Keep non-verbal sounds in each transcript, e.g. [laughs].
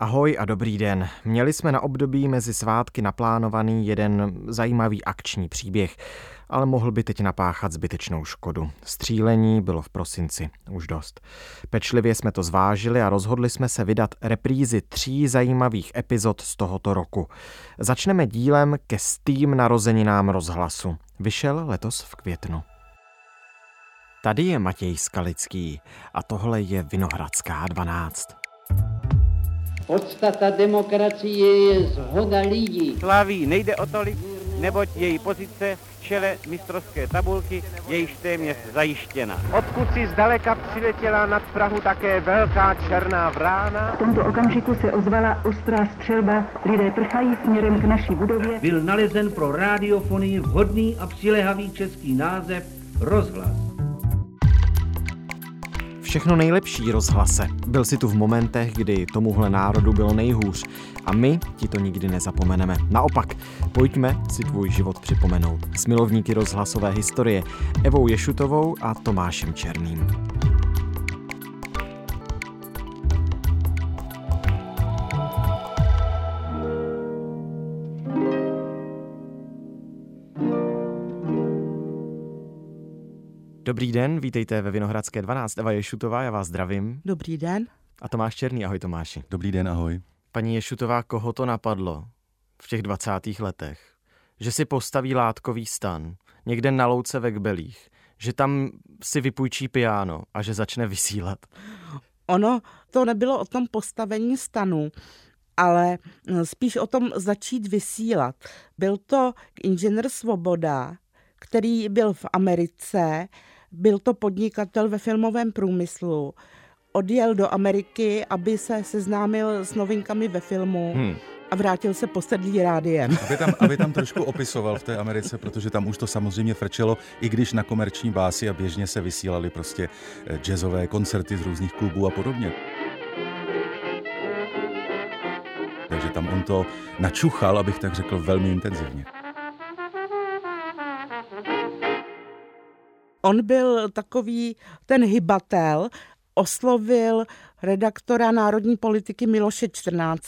Ahoj a dobrý den. Měli jsme na období mezi svátky naplánovaný jeden zajímavý akční příběh, ale mohl by teď napáchat zbytečnou škodu. Střílení bylo v prosinci, už dost. Pečlivě jsme to zvážili a rozhodli jsme se vydat reprízy tří zajímavých epizod z tohoto roku. Začneme dílem ke stým narozeninám rozhlasu. Vyšel letos v květnu. Tady je Matěj Skalický a tohle je Vinohradská 12. Podstata demokracie je zhoda lidí. Slaví nejde o tolik, neboť její pozice v čele mistrovské tabulky je již téměř zajištěna. Odkud si zdaleka přiletěla nad Prahu také velká černá vrána. V tomto okamžiku se ozvala ostrá střelba. Lidé prchají směrem k naší budově. Byl nalezen pro radiofonii vhodný a přilehavý český název Rozhlas. Všechno nejlepší rozhlase. Byl si tu v momentech, kdy tomuhle národu bylo nejhůř. A my ti to nikdy nezapomeneme. Naopak, pojďme si tvůj život připomenout. S milovníky rozhlasové historie Evou Ješutovou a Tomášem Černým. Dobrý den, vítejte ve Vinohradské 12. Eva Ješutová, já vás zdravím. Dobrý den. A Tomáš Černý, ahoj Tomáši. Dobrý den, ahoj. Paní Ješutová, koho to napadlo v těch 20. letech? Že si postaví látkový stan někde na louce ve Kbelích, že tam si vypůjčí piano a že začne vysílat. Ono to nebylo o tom postavení stanu, ale spíš o tom začít vysílat. Byl to inženýr Svoboda, který byl v Americe, byl to podnikatel ve filmovém průmyslu. Odjel do Ameriky, aby se seznámil s novinkami ve filmu. Hmm a vrátil se posedlý rádiem. Aby tam, aby tam trošku opisoval v té Americe, protože tam už to samozřejmě frčelo, i když na komerční básy a běžně se vysílali prostě eh, jazzové koncerty z různých klubů a podobně. Takže tam on to načuchal, abych tak řekl, velmi intenzivně. On byl takový ten hybatel, oslovil redaktora národní politiky Miloše 14.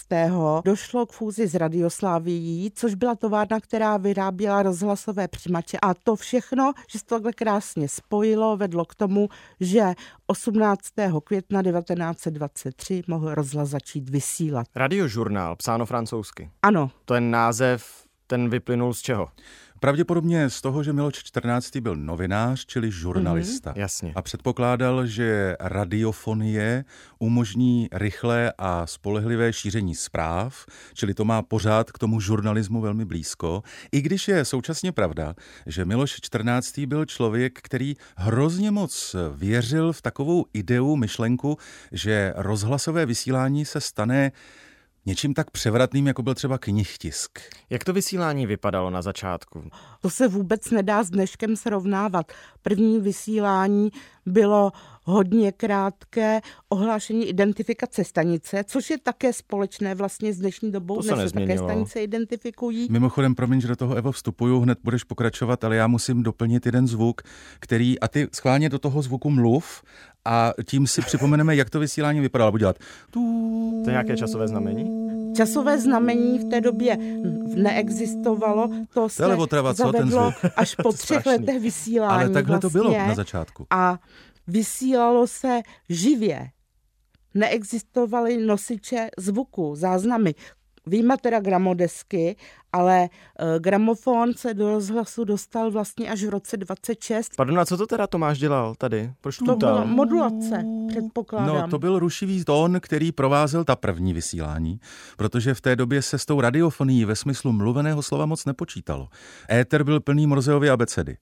Došlo k fúzi s Radioslávií, což byla továrna, která vyráběla rozhlasové přimače. A to všechno, že se to takhle krásně spojilo, vedlo k tomu, že 18. května 1923 mohl rozhlas začít vysílat. Radiožurnál, psáno francouzsky. Ano. Ten název, ten vyplynul z čeho? Pravděpodobně z toho, že Miloš 14. byl novinář, čili žurnalista. Mm-hmm, jasně. A předpokládal, že radiofonie umožní rychlé a spolehlivé šíření zpráv, čili to má pořád k tomu žurnalismu velmi blízko. I když je současně pravda, že Miloš 14. byl člověk, který hrozně moc věřil v takovou ideu, myšlenku, že rozhlasové vysílání se stane něčím tak převratným, jako byl třeba knihtisk. Jak to vysílání vypadalo na začátku? To se vůbec nedá s dneškem srovnávat. První vysílání bylo hodně krátké ohlášení identifikace stanice, což je také společné vlastně s dnešní dobou. To se Dnes se také stanice identifikují. Mimochodem, promiň, že do toho Evo vstupuju, hned budeš pokračovat, ale já musím doplnit jeden zvuk, který, a ty schválně do toho zvuku mluv a tím si připomeneme, jak to vysílání vypadalo. Budu dělat. Tu... To je nějaké časové znamení? Časové znamení v té době neexistovalo. To se otrava, co, ten zvuk? až po třech letech vysílání. Ale takhle vlastně. to bylo na začátku. A vysílalo se živě. Neexistovaly nosiče zvuku, záznamy. Výjima teda gramodesky, ale uh, gramofon se do rozhlasu dostal vlastně až v roce 26. Pardon, a co to teda Tomáš dělal tady? Proč to byla modulace, předpokládám. No, to byl rušivý tón, který provázel ta první vysílání, protože v té době se s tou radiofonií ve smyslu mluveného slova moc nepočítalo. Éter byl plný Morzeovy abecedy.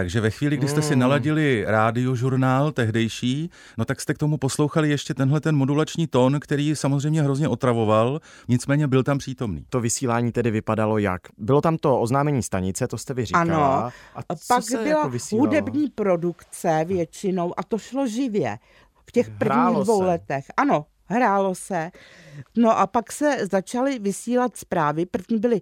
Takže ve chvíli, kdy jste si hmm. naladili rádiožurnál tehdejší, no tak jste k tomu poslouchali ještě tenhle ten modulační tón, který samozřejmě hrozně otravoval, nicméně byl tam přítomný. To vysílání tedy vypadalo jak? Bylo tam to oznámení stanice, to jste vyříkala. Ano, a pak se byla jako hudební produkce většinou a to šlo živě v těch prvních Hrálo dvou se. letech. Ano, hrálo se. No a pak se začaly vysílat zprávy. První byly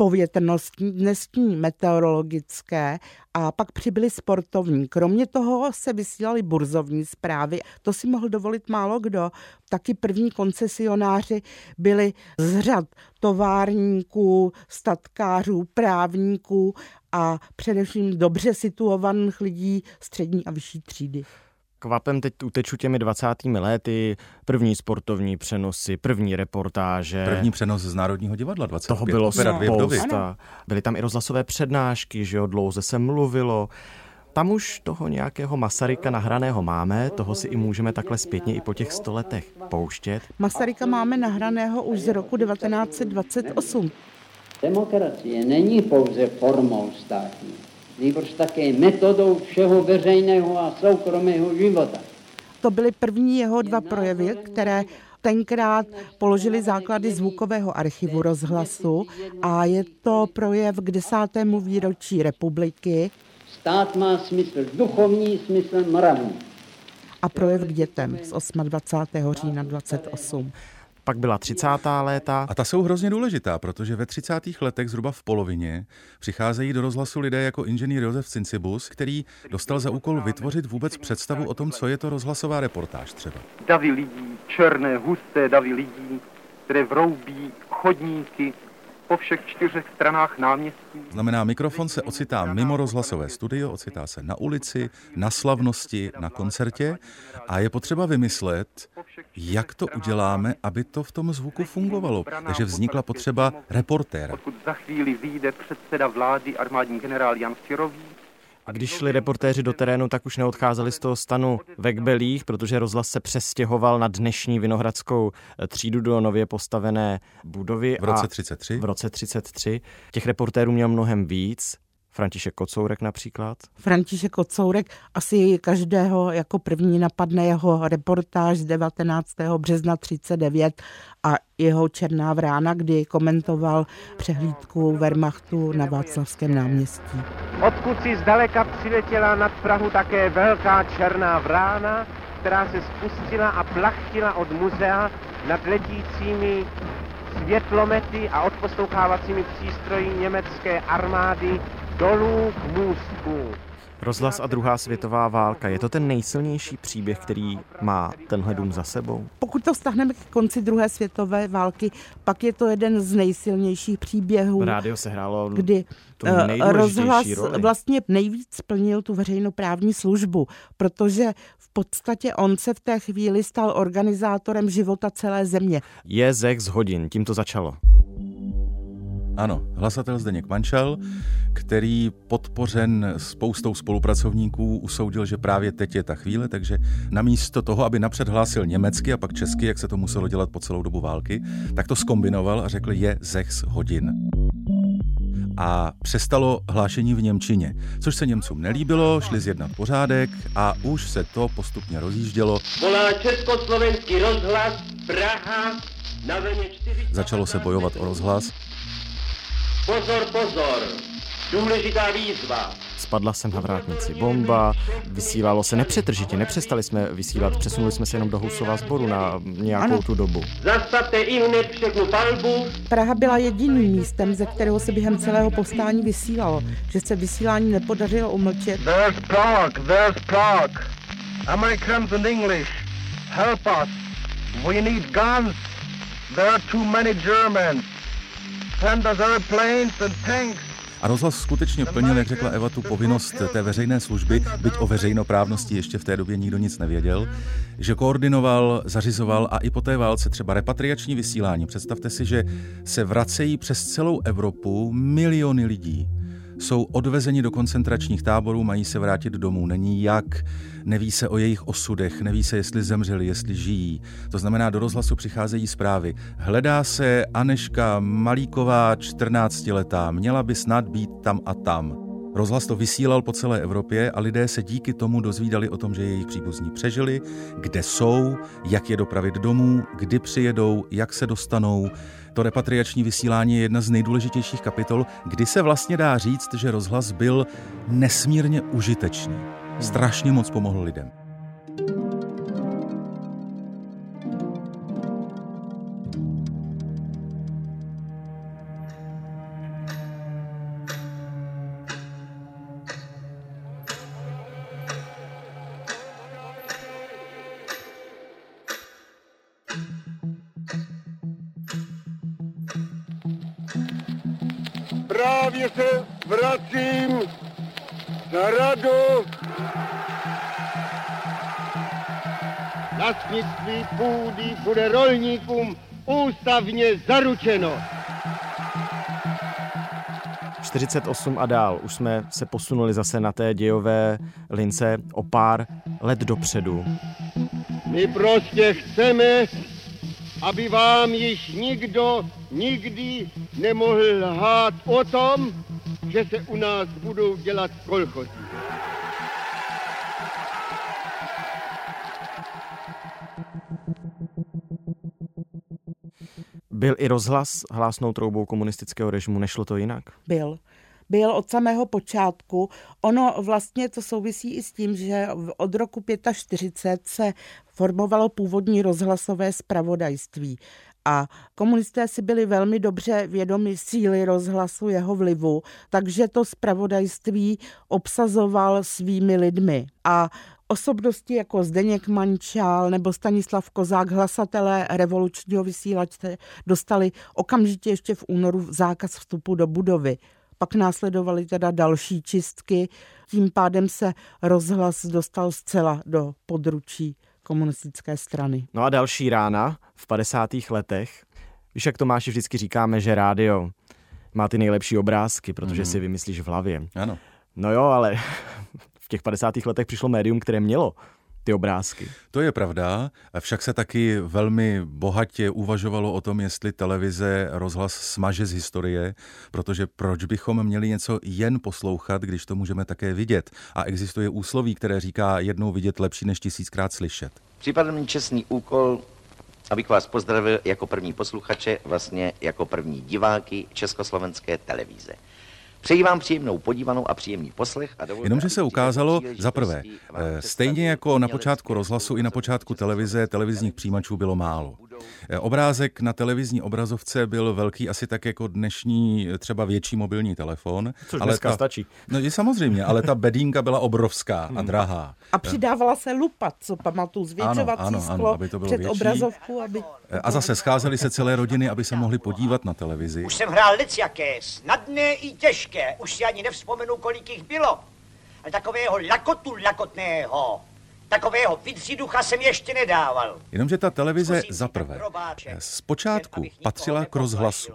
povětrnostní, meteorologické a pak přibyly sportovní. Kromě toho se vysílaly burzovní zprávy. To si mohl dovolit málo kdo. Taky první koncesionáři byli z řad továrníků, statkářů, právníků a především dobře situovaných lidí střední a vyšší třídy. Kvapem teď uteču těmi 20. lety, první sportovní přenosy, první reportáže. První přenos z Národního divadla 25. Toho bylo spousta. Byly tam i rozhlasové přednášky, že jo, dlouze se mluvilo. Tam už toho nějakého Masaryka nahraného máme, toho si i můžeme takhle zpětně i po těch sto letech pouštět. Masaryka máme nahraného už z roku 1928. Demokracie není pouze formou státní, nýbrž také metodou všeho veřejného a soukromého života. To byly první jeho dva projevy, které tenkrát položili základy zvukového archivu rozhlasu a je to projev k desátému výročí republiky Stát má smysl duchovní, smysl mravní. a projev k dětem z 28. října 28. Pak byla 30. léta. A ta jsou hrozně důležitá, protože ve 30. letech zhruba v polovině přicházejí do rozhlasu lidé jako inženýr Josef Cincibus, který dostal za úkol vytvořit vůbec představu o tom, co je to rozhlasová reportáž třeba. Davy lidí, černé, husté davy lidí, které vroubí chodníky po všech čtyřech stranách náměstí. Znamená, mikrofon se ocitá mimo rozhlasové studio, ocitá se na ulici, na slavnosti, na koncertě a je potřeba vymyslet, jak to uděláme, aby to v tom zvuku fungovalo. Takže vznikla potřeba reportéra. Odkud za chvíli vyjde předseda vlády armádní generál Jan Sirový, A když šli reportéři do terénu, tak už neodcházeli z toho stanu ve Kbelích, protože rozhlas se přestěhoval na dnešní Vinohradskou třídu do nově postavené budovy. V roce a 33 v roce 33. Těch reportérů měl mnohem víc. František Kocourek například. František Kocourek asi každého jako první napadne jeho reportáž z 19. března 39 a jeho Černá vrána, kdy komentoval přehlídku Wehrmachtu na Václavském náměstí. Odkud si zdaleka přiletěla nad Prahu také velká černá vrána, která se spustila a plachtila od muzea nad letícími světlomety a odposlouchávacími přístroji německé armády dolů k můstku. Rozhlas a druhá světová válka. Je to ten nejsilnější příběh, který má tenhle dům za sebou? Pokud to vztahneme k konci druhé světové války, pak je to jeden z nejsilnějších příběhů, Rádio se hrálo kdy eh, rozhlas roli. vlastně nejvíc splnil tu veřejnoprávní službu, protože v podstatě on se v té chvíli stal organizátorem života celé země. Je Zech z hodin, tím to začalo. Ano, hlasatel Zdeněk Mančal, který podpořen spoustou spolupracovníků usoudil, že právě teď je ta chvíle, takže namísto toho, aby napřed hlásil německy a pak česky, jak se to muselo dělat po celou dobu války, tak to skombinoval a řekl je sechs hodin. A přestalo hlášení v Němčině, což se Němcům nelíbilo, šli zjednat pořádek a už se to postupně rozjíždělo. Volá Československý rozhlas Praha na vlně 4. Začalo se bojovat o rozhlas Pozor, pozor, důležitá výzva. Spadla jsem na vrátnici bomba, vysílalo se nepřetržitě, nepřestali jsme vysílat, přesunuli jsme se jenom do Husova sboru na nějakou Ano. tu dobu. Zastavte i hned všechnu palbu. Praha byla jediným místem, ze kterého se během celého povstání vysílalo, že se vysílání nepodařilo umlčet. There's Prague, there's Prague. Americans and English, help us. We need guns. There are too many Germans. A rozhlas skutečně plnil, jak řekla Eva, tu povinnost té veřejné služby, byť o veřejnoprávnosti ještě v té době nikdo nic nevěděl, že koordinoval, zařizoval a i po té válce třeba repatriační vysílání. Představte si, že se vracejí přes celou Evropu miliony lidí. Jsou odvezeni do koncentračních táborů, mají se vrátit domů. Není jak, neví se o jejich osudech, neví se, jestli zemřeli, jestli žijí. To znamená, do rozhlasu přicházejí zprávy. Hledá se Aneška Malíková, 14-letá, měla by snad být tam a tam. Rozhlas to vysílal po celé Evropě a lidé se díky tomu dozvídali o tom, že jejich příbuzní přežili, kde jsou, jak je dopravit domů, kdy přijedou, jak se dostanou. To repatriační vysílání je jedna z nejdůležitějších kapitol, kdy se vlastně dá říct, že rozhlas byl nesmírně užitečný. Strašně moc pomohl lidem. Právě se vracím za radu Vlastnictví půdy bude rolníkům ústavně zaručeno. 48 a dál. Už jsme se posunuli zase na té dějové lince o pár let dopředu. My prostě chceme, aby vám již nikdo nikdy nemohl lhát o tom, že se u nás budou dělat kolchozy. Byl i rozhlas hlásnou troubou komunistického režimu, nešlo to jinak? Byl. Byl od samého počátku. Ono vlastně to souvisí i s tím, že od roku 45 se formovalo původní rozhlasové spravodajství. A komunisté si byli velmi dobře vědomi síly rozhlasu, jeho vlivu, takže to spravodajství obsazoval svými lidmi. A Osobnosti jako Zdeněk Mančál nebo Stanislav Kozák, hlasatelé revolučního vysílače, dostali okamžitě ještě v únoru zákaz vstupu do budovy. Pak následovaly teda další čistky, tím pádem se rozhlas dostal zcela do područí komunistické strany. No a další rána v 50. letech. Víš, jak Tomáši vždycky říkáme, že rádio má ty nejlepší obrázky, protože mm. si vymyslíš v hlavě. Ano. No jo, ale [laughs] v těch 50. letech přišlo médium, které mělo ty obrázky. To je pravda, však se taky velmi bohatě uvažovalo o tom, jestli televize rozhlas smaže z historie, protože proč bychom měli něco jen poslouchat, když to můžeme také vidět. A existuje úsloví, které říká jednou vidět lepší než tisíckrát slyšet. Připadl mi čestný úkol, abych vás pozdravil jako první posluchače, vlastně jako první diváky Československé televize. Přeji vám příjemnou podívanou a příjemný poslech. A Jenomže se ukázalo, za prvé, eh, stejně jako na počátku rozhlasu i na počátku televize, televizních přijímačů bylo málo. Eh, obrázek na televizní obrazovce byl velký asi tak jako dnešní třeba větší mobilní telefon. Což ale dneska ta, stačí. No je samozřejmě, ale ta bedínka byla obrovská a hmm. drahá. A přidávala se lupa, co pamatuju, zvětšovací ano, ano, sklo ano, aby to bylo před větší. obrazovku. Aby... Eh, a zase scházely se celé rodiny, aby se mohli podívat na televizi. Už jsem hrál jaké, snadné i těžké, už si ani nevzpomenu, kolik jich bylo. Ale takového lakotu lakotného, Takového ducha jsem ještě nedával. Jenomže ta televize za prvé. zpočátku patřila k rozhlasu,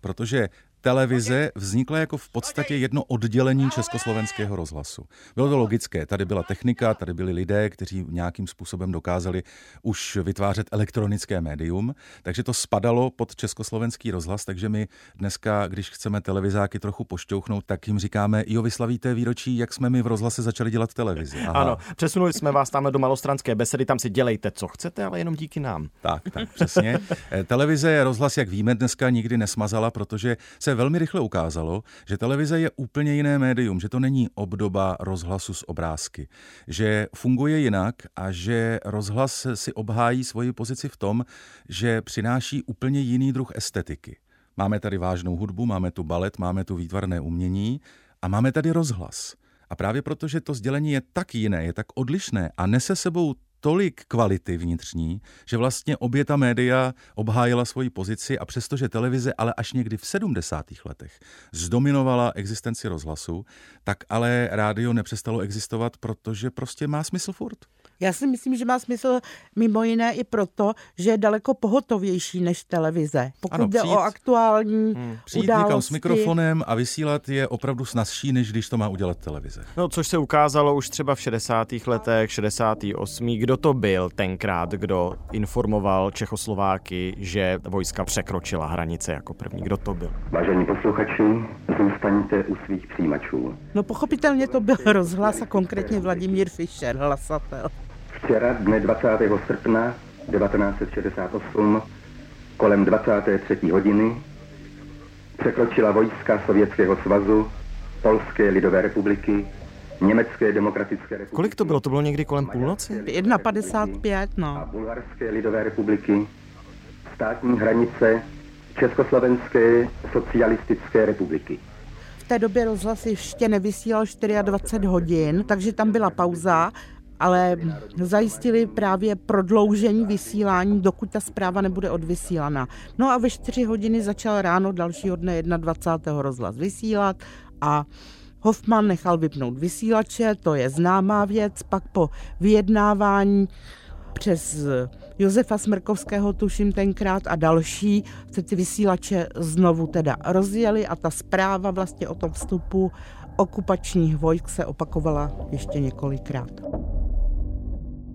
protože televize vznikla jako v podstatě jedno oddělení československého rozhlasu. Bylo to logické, tady byla technika, tady byli lidé, kteří nějakým způsobem dokázali už vytvářet elektronické médium, takže to spadalo pod československý rozhlas, takže my dneska, když chceme televizáky trochu pošťouchnout, tak jim říkáme, jo, vyslavíte výročí, jak jsme my v rozhlase začali dělat televizi. Aha. Ano, přesunuli jsme vás tam do malostranské besedy, tam si dělejte, co chcete, ale jenom díky nám. Tak, tak, přesně. [laughs] Televize, rozhlas, jak víme, dneska nikdy nesmazala, protože se velmi rychle ukázalo, že televize je úplně jiné médium, že to není obdoba rozhlasu s obrázky, že funguje jinak a že rozhlas si obhájí svoji pozici v tom, že přináší úplně jiný druh estetiky. Máme tady vážnou hudbu, máme tu balet, máme tu výtvarné umění a máme tady rozhlas. A právě proto, že to sdělení je tak jiné, je tak odlišné a nese sebou tolik kvality vnitřní, že vlastně obě ta média obhájila svoji pozici a přestože televize ale až někdy v 70. letech zdominovala existenci rozhlasu, tak ale rádio nepřestalo existovat, protože prostě má smysl furt. Já si myslím, že má smysl mimo jiné i proto, že je daleko pohotovější než televize. Pokud ano, přijít, jde o aktuální hmm, přijít události. někam s mikrofonem a vysílat je opravdu snazší, než když to má udělat televize. No, což se ukázalo už třeba v 60. letech, 68. Kdo to byl tenkrát, kdo informoval Čechoslováky, že vojska překročila hranice jako první? Kdo to byl? Vážení posluchači, zůstaňte u svých přijímačů. No pochopitelně to byl rozhlas a konkrétně Vladimír Fischer, hlasatel. Včera, dne 20. srpna 1968, kolem 23. hodiny, překročila vojska Sovětského svazu, Polské lidové republiky, Německé demokratické republiky. Kolik to bylo? To bylo někdy kolem půlnoci? 1,55, no. A Bulharské lidové republiky, státní hranice Československé socialistické republiky. V té době rozhlas ještě nevysílal 24 hodin, takže tam byla pauza ale zajistili právě prodloužení vysílání, dokud ta zpráva nebude odvysílaná. No a ve 4 hodiny začal ráno dalšího dne 21. rozhlas vysílat a Hoffman nechal vypnout vysílače, to je známá věc, pak po vyjednávání přes Josefa Smrkovského, tuším tenkrát, a další, se ty vysílače znovu teda rozjeli a ta zpráva vlastně o tom vstupu okupačních vojsk se opakovala ještě několikrát.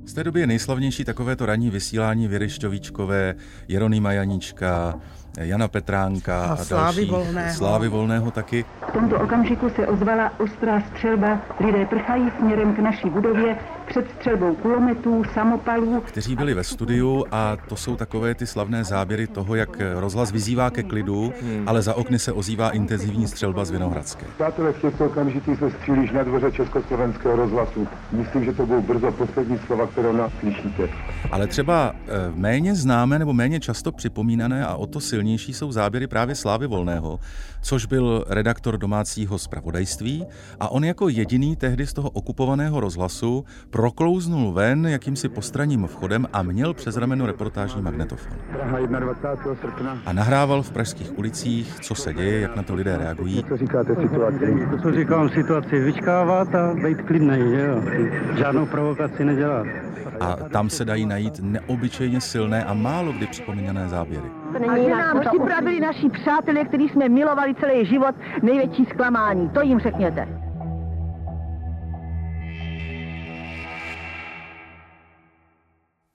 Z té doby je nejslavnější takovéto ranní vysílání Věry Šťovíčkové, Jeronýma Janíčka, Jana Petránka a, a Slávy další. Volného. Slávy Volného taky. V tomto okamžiku se ozvala ostrá střelba. Lidé prchají směrem k naší budově před střelbou kulometů, samopalů. kteří byli ve studiu a to jsou takové ty slavné záběry toho, jak rozhlas vyzývá ke klidu, ale za okny se ozývá intenzivní střelba z Vinohradské. Přátelé, v těchto okamžitých se střílíš na dvoře Československého rozhlasu. Myslím, že to budou brzo poslední slova, které od nás slyšíte. Ale třeba eh, méně známé nebo méně často připomínané a o to silnější jsou záběry právě Slávy Volného, což byl redaktor domácího zpravodajství a on jako jediný tehdy z toho okupovaného rozhlasu proklouznul ven jakýmsi postranním vchodem a měl přes rameno reportážní magnetofon. Praha 21. srpna. A nahrával v pražských ulicích, co se děje, jak na to lidé reagují. Co říkáte situaci? To říkám situaci vyčkávat a být klidnej, že jo? Žádnou provokaci nedělat. A tam se dají najít neobyčejně silné a málo kdy připomínané záběry. A že nám připravili naši přátelé, který jsme milovali celý život, největší zklamání. To jim řekněte.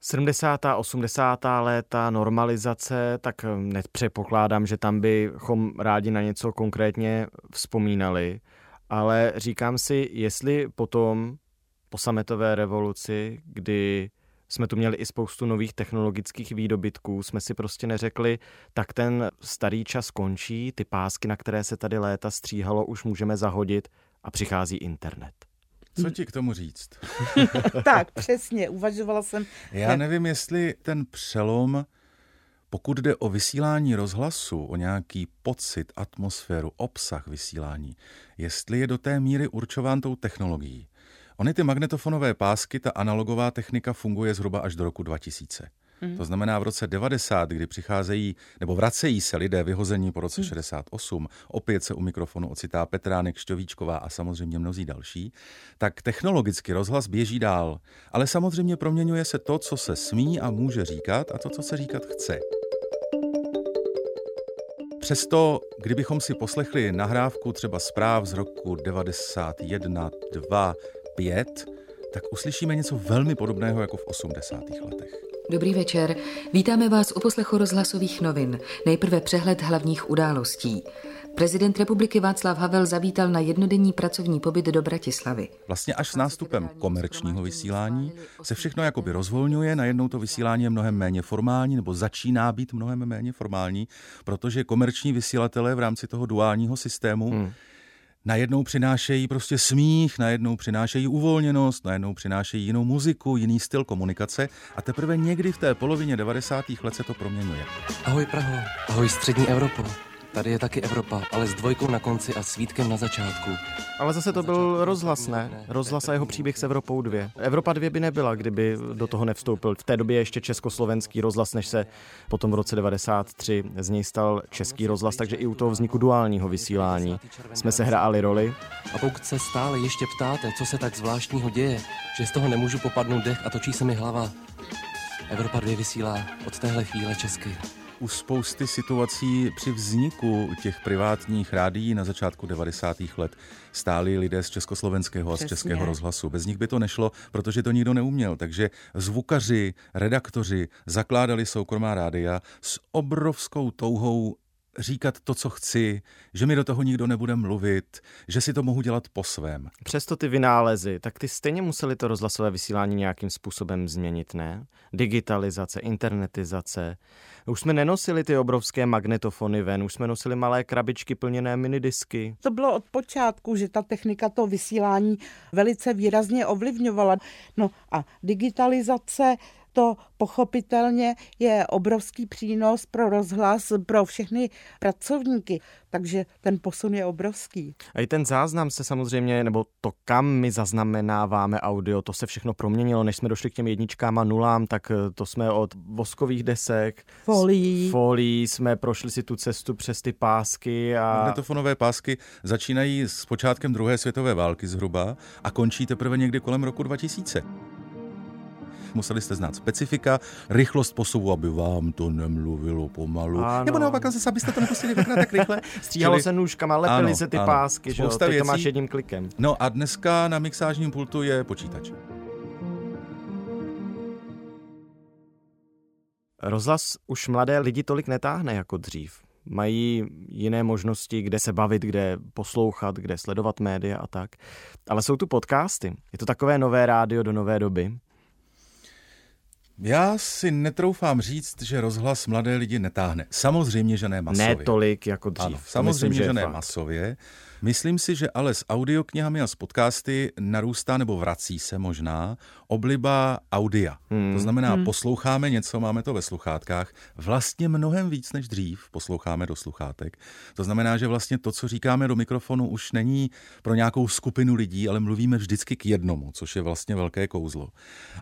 Sedmdesátá, 80. léta, normalizace, tak nepředpokládám, že tam bychom rádi na něco konkrétně vzpomínali, ale říkám si, jestli potom po sametové revoluci, kdy jsme tu měli i spoustu nových technologických výdobytků, jsme si prostě neřekli, tak ten starý čas končí, ty pásky, na které se tady léta stříhalo, už můžeme zahodit a přichází internet. Co ti k tomu říct? [laughs] tak, přesně, uvažovala jsem. Já nevím, jestli ten přelom, pokud jde o vysílání rozhlasu, o nějaký pocit, atmosféru, obsah vysílání, jestli je do té míry určován tou technologií. Ony ty magnetofonové pásky, ta analogová technika funguje zhruba až do roku 2000. Mm. To znamená v roce 90, kdy přicházejí nebo vracejí se lidé vyhození po roce mm. 68, opět se u mikrofonu ocitá Petránek, Šťovíčková a samozřejmě mnozí další, tak technologicky rozhlas běží dál. Ale samozřejmě proměňuje se to, co se smí a může říkat a to, co se říkat chce. Přesto, kdybychom si poslechli nahrávku třeba zpráv z roku 91, 2, 5, tak uslyšíme něco velmi podobného jako v 80. letech. Dobrý večer. Vítáme vás u poslechu rozhlasových novin. Nejprve přehled hlavních událostí. Prezident republiky Václav Havel zavítal na jednodenní pracovní pobyt do Bratislavy. Vlastně až s nástupem komerčního vysílání se všechno jakoby rozvolňuje, najednou to vysílání je mnohem méně formální, nebo začíná být mnohem méně formální, protože komerční vysílatelé v rámci toho duálního systému hmm najednou přinášejí prostě smích, najednou přinášejí uvolněnost, najednou přinášejí jinou muziku, jiný styl komunikace a teprve někdy v té polovině 90. let se to proměňuje. Ahoj Praho, ahoj střední Evropo. Tady je taky Evropa, ale s dvojkou na konci a svítkem na začátku. Ale zase to byl rozhlas, ne? Rozhlas a jeho příběh s Evropou 2. Evropa 2 by nebyla, kdyby do toho nevstoupil. V té době ještě československý rozhlas, než se potom v roce 93 z něj stal český rozhlas, takže i u toho vzniku duálního vysílání jsme se hráli roli. A pokud se stále ještě ptáte, co se tak zvláštního děje, že z toho nemůžu popadnout dech a točí se mi hlava, Evropa 2 vysílá od téhle chvíle česky u spousty situací při vzniku těch privátních rádií na začátku 90. let stáli lidé z československého a z českého rozhlasu. Bez nich by to nešlo, protože to nikdo neuměl. Takže zvukaři, redaktoři zakládali soukromá rádia s obrovskou touhou říkat to, co chci, že mi do toho nikdo nebude mluvit, že si to mohu dělat po svém. Přesto ty vynálezy, tak ty stejně museli to rozhlasové vysílání nějakým způsobem změnit, ne? Digitalizace, internetizace. Už jsme nenosili ty obrovské magnetofony ven, už jsme nosili malé krabičky plněné minidisky. To bylo od počátku, že ta technika to vysílání velice výrazně ovlivňovala. No a digitalizace to pochopitelně je obrovský přínos pro rozhlas, pro všechny pracovníky, takže ten posun je obrovský. A i ten záznam se samozřejmě, nebo to, kam my zaznamenáváme audio, to se všechno proměnilo, než jsme došli k těm jedničkám a nulám, tak eh, to jsme od voskových desek, folií, folií jsme prošli si tu cestu přes ty pásky a... Magnetofonové pásky začínají s počátkem druhé světové války zhruba a končí teprve někdy kolem roku 2000 museli jste znát specifika, rychlost posuvu, aby vám to nemluvilo pomalu. Ano. Nebo naopak zase, abyste to nepustili dvakrát tak rychle. [laughs] Stříhalo Čili... se nůžkama, lepily ano, se ty ano. pásky, že jo? To máš jedním klikem. No a dneska na mixážním pultu je počítač. Rozhlas už mladé lidi tolik netáhne jako dřív. Mají jiné možnosti, kde se bavit, kde poslouchat, kde sledovat média a tak. Ale jsou tu podcasty. Je to takové nové rádio do nové doby. Já si netroufám říct, že rozhlas mladé lidi netáhne. Samozřejmě, že ne masově. Ne tolik jako dřív. Ano, samozřejmě, myslím, že, že ne fakt. masově. Myslím si, že ale s audioknihami a s podcasty narůstá nebo vrací se možná obliba audia. Hmm. To znamená, hmm. posloucháme něco, máme to ve sluchátkách, vlastně mnohem víc než dřív posloucháme do sluchátek. To znamená, že vlastně to, co říkáme do mikrofonu, už není pro nějakou skupinu lidí, ale mluvíme vždycky k jednomu, což je vlastně velké kouzlo.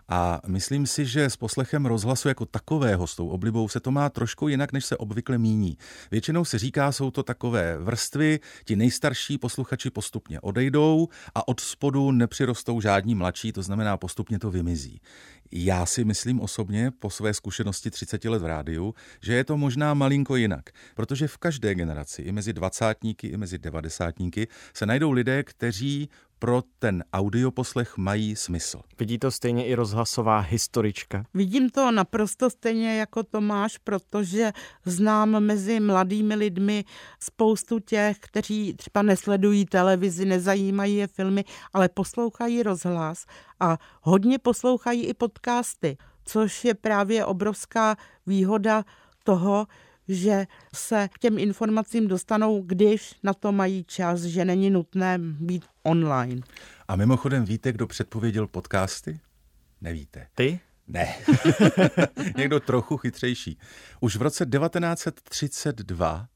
A myslím si, že s poslechem rozhlasu jako takového, s tou oblibou, se to má trošku jinak, než se obvykle míní. Většinou se říká, jsou to takové vrstvy, ti nejstarší posluchači postupně odejdou a od spodu nepřirostou žádní mladší, to znamená postupně to vymizí. Já si myslím osobně po své zkušenosti 30 let v rádiu, že je to možná malinko jinak, protože v každé generaci, i mezi dvacátníky, i mezi devadesátníky, se najdou lidé, kteří pro ten audioposlech mají smysl. Vidí to stejně i rozhlasová historička? Vidím to naprosto stejně jako Tomáš, protože znám mezi mladými lidmi spoustu těch, kteří třeba nesledují televizi, nezajímají je filmy, ale poslouchají rozhlas a hodně poslouchají i podcasty, což je právě obrovská výhoda toho, že se k těm informacím dostanou, když na to mají čas, že není nutné být online. A mimochodem víte, kdo předpověděl podcasty? Nevíte. Ty? Ne. [laughs] Někdo trochu chytřejší. Už v roce 1932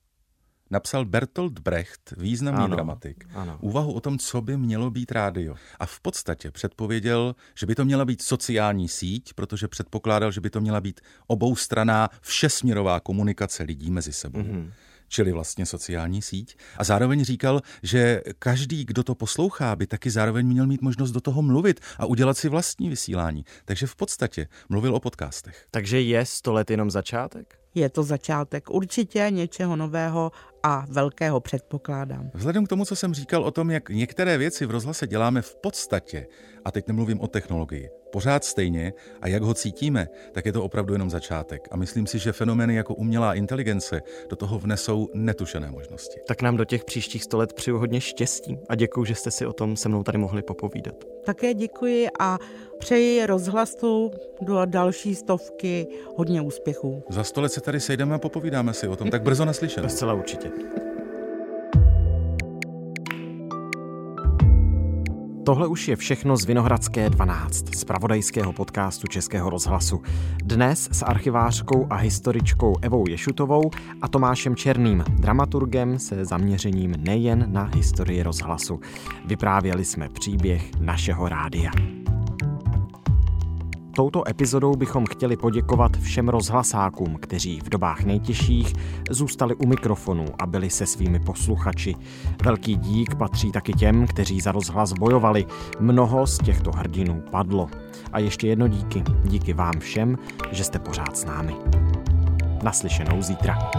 napsal Bertolt Brecht, významný ano, dramatik, ano. úvahu o tom, co by mělo být rádio. A v podstatě předpověděl, že by to měla být sociální síť, protože předpokládal, že by to měla být oboustraná všesměrová komunikace lidí mezi sebou. Mm-hmm čili vlastně sociální síť. A zároveň říkal, že každý, kdo to poslouchá, by taky zároveň měl mít možnost do toho mluvit a udělat si vlastní vysílání. Takže v podstatě mluvil o podcastech. Takže je sto let jenom začátek? je to začátek určitě něčeho nového a velkého předpokládám. Vzhledem k tomu, co jsem říkal o tom, jak některé věci v rozhlase děláme v podstatě, a teď nemluvím o technologii, pořád stejně a jak ho cítíme, tak je to opravdu jenom začátek. A myslím si, že fenomény jako umělá inteligence do toho vnesou netušené možnosti. Tak nám do těch příštích sto let přeju hodně štěstí a děkuji, že jste si o tom se mnou tady mohli popovídat. Také děkuji a přeji rozhlasu do další stovky hodně úspěchů. Za sto let se tady sejdeme a popovídáme si o tom. Tak brzo naslyšenou. Zcela určitě. Tohle už je všechno z Vinohradské 12, z pravodajského podcastu Českého rozhlasu. Dnes s archivářkou a historičkou Evou Ješutovou a Tomášem Černým, dramaturgem se zaměřením nejen na historii rozhlasu. Vyprávěli jsme příběh našeho rádia. Touto epizodou bychom chtěli poděkovat všem rozhlasákům, kteří v dobách nejtěžších zůstali u mikrofonu a byli se svými posluchači. Velký dík patří taky těm, kteří za rozhlas bojovali. Mnoho z těchto hrdinů padlo. A ještě jedno díky. Díky vám všem, že jste pořád s námi. Naslyšenou zítra.